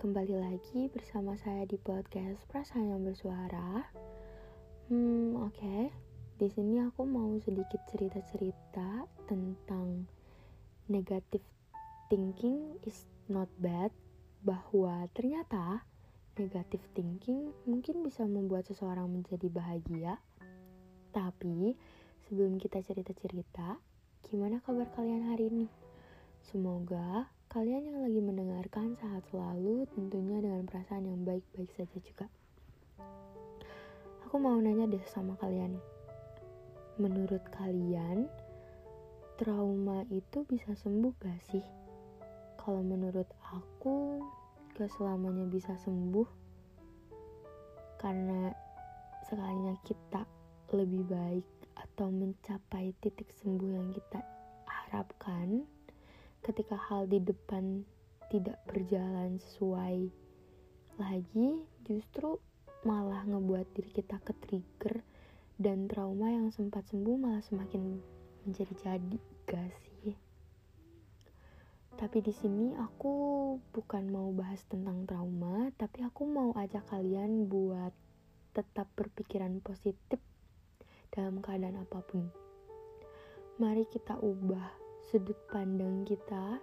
kembali lagi bersama saya di podcast Perasaan yang Bersuara. Hmm, oke. Okay. Di sini aku mau sedikit cerita-cerita tentang negative thinking is not bad, bahwa ternyata negative thinking mungkin bisa membuat seseorang menjadi bahagia. Tapi sebelum kita cerita-cerita, gimana kabar kalian hari ini? Semoga Kalian yang lagi mendengarkan sehat selalu tentunya dengan perasaan yang baik-baik saja juga. Aku mau nanya deh sama kalian. Menurut kalian, trauma itu bisa sembuh gak sih? Kalau menurut aku, gak selamanya bisa sembuh. Karena sekalinya kita lebih baik atau mencapai titik sembuh yang kita harapkan, ketika hal di depan tidak berjalan sesuai lagi justru malah ngebuat diri kita ke trigger dan trauma yang sempat sembuh malah semakin menjadi jadi gak sih? Tapi di sini aku bukan mau bahas tentang trauma tapi aku mau ajak kalian buat tetap berpikiran positif dalam keadaan apa pun. Mari kita ubah sudut pandang kita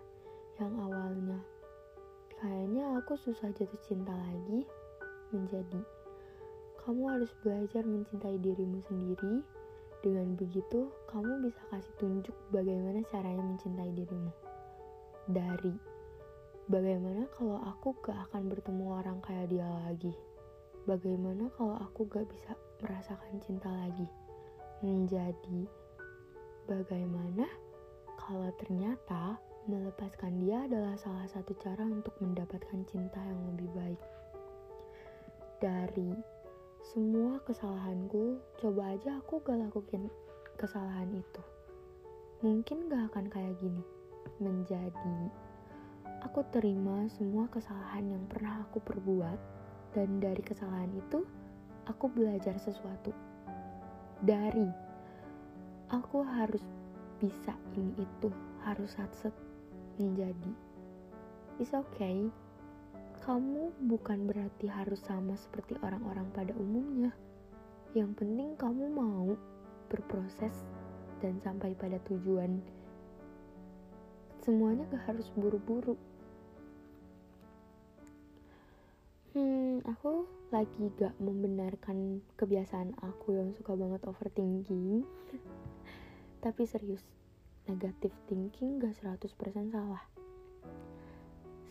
yang awalnya. Kayaknya aku susah jatuh cinta lagi menjadi. Kamu harus belajar mencintai dirimu sendiri. Dengan begitu kamu bisa kasih tunjuk bagaimana caranya mencintai dirimu. Dari bagaimana kalau aku gak akan bertemu orang kayak dia lagi? Bagaimana kalau aku gak bisa merasakan cinta lagi? Menjadi bagaimana kalau ternyata melepaskan dia adalah salah satu cara untuk mendapatkan cinta yang lebih baik. Dari semua kesalahanku, coba aja aku gak lakuin kesalahan itu. Mungkin gak akan kayak gini. Menjadi aku terima semua kesalahan yang pernah aku perbuat dan dari kesalahan itu aku belajar sesuatu. Dari aku harus bisa ini itu harus satset menjadi. It's okay. Kamu bukan berarti harus sama seperti orang-orang pada umumnya. Yang penting kamu mau berproses dan sampai pada tujuan. Semuanya gak harus buru-buru. Hmm aku lagi gak membenarkan kebiasaan aku yang suka banget overthinking Tapi serius, negatif thinking gak 100% salah.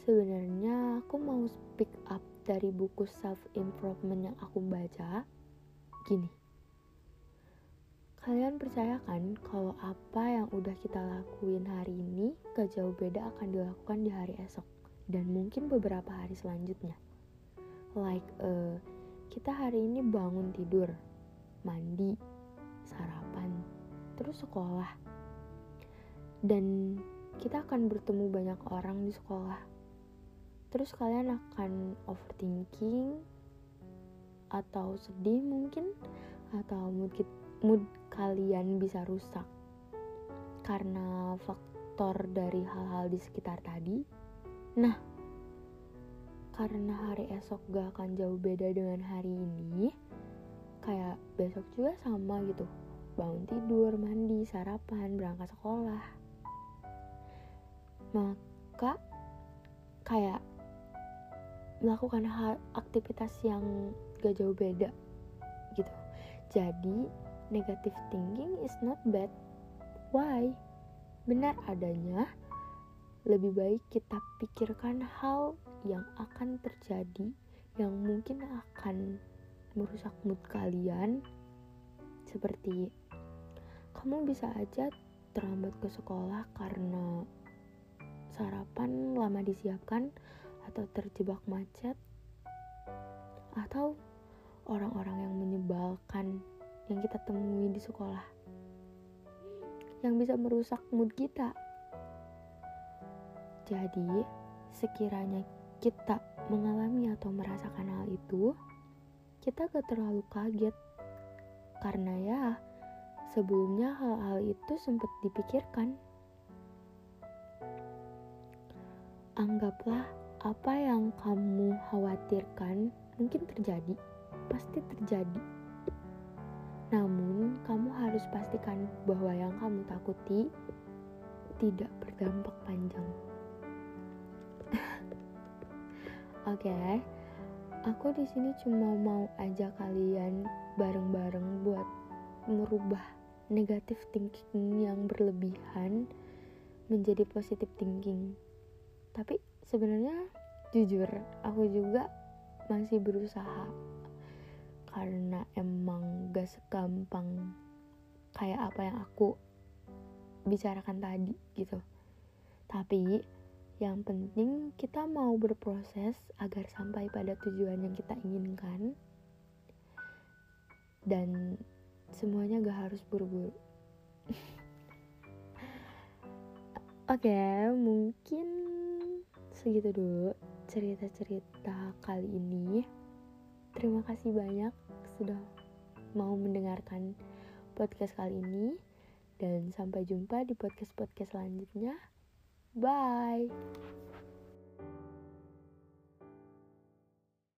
Sebenarnya aku mau speak up dari buku self improvement yang aku baca. Gini. Kalian percaya kan kalau apa yang udah kita lakuin hari ini gak jauh beda akan dilakukan di hari esok dan mungkin beberapa hari selanjutnya. Like uh, kita hari ini bangun tidur, mandi, sarapan, terus sekolah. Dan kita akan bertemu banyak orang di sekolah. Terus kalian akan overthinking atau sedih mungkin atau mood, mood kalian bisa rusak karena faktor dari hal-hal di sekitar tadi. Nah, karena hari esok gak akan jauh beda dengan hari ini, kayak besok juga sama gitu bangun tidur, mandi, sarapan, berangkat sekolah. Maka kayak melakukan hal aktivitas yang gak jauh beda gitu. Jadi negative thinking is not bad. Why? Benar adanya lebih baik kita pikirkan hal yang akan terjadi yang mungkin akan merusak mood kalian seperti kamu bisa aja terlambat ke sekolah karena sarapan lama disiapkan atau terjebak macet atau orang-orang yang menyebalkan yang kita temui di sekolah yang bisa merusak mood kita. Jadi, sekiranya kita mengalami atau merasakan hal itu, kita gak terlalu kaget karena ya Sebelumnya hal-hal itu sempat dipikirkan. Anggaplah apa yang kamu khawatirkan mungkin terjadi, pasti terjadi. Namun, kamu harus pastikan bahwa yang kamu takuti tidak berdampak panjang. Oke, okay. aku di sini cuma mau ajak kalian bareng-bareng buat merubah negatif thinking yang berlebihan menjadi positif thinking. Tapi sebenarnya jujur aku juga masih berusaha karena emang gak segampang kayak apa yang aku bicarakan tadi gitu. Tapi yang penting kita mau berproses agar sampai pada tujuan yang kita inginkan. Dan semuanya gak harus buru-buru. Oke, okay, mungkin segitu dulu cerita-cerita kali ini. Terima kasih banyak sudah mau mendengarkan podcast kali ini dan sampai jumpa di podcast-podcast selanjutnya. Bye.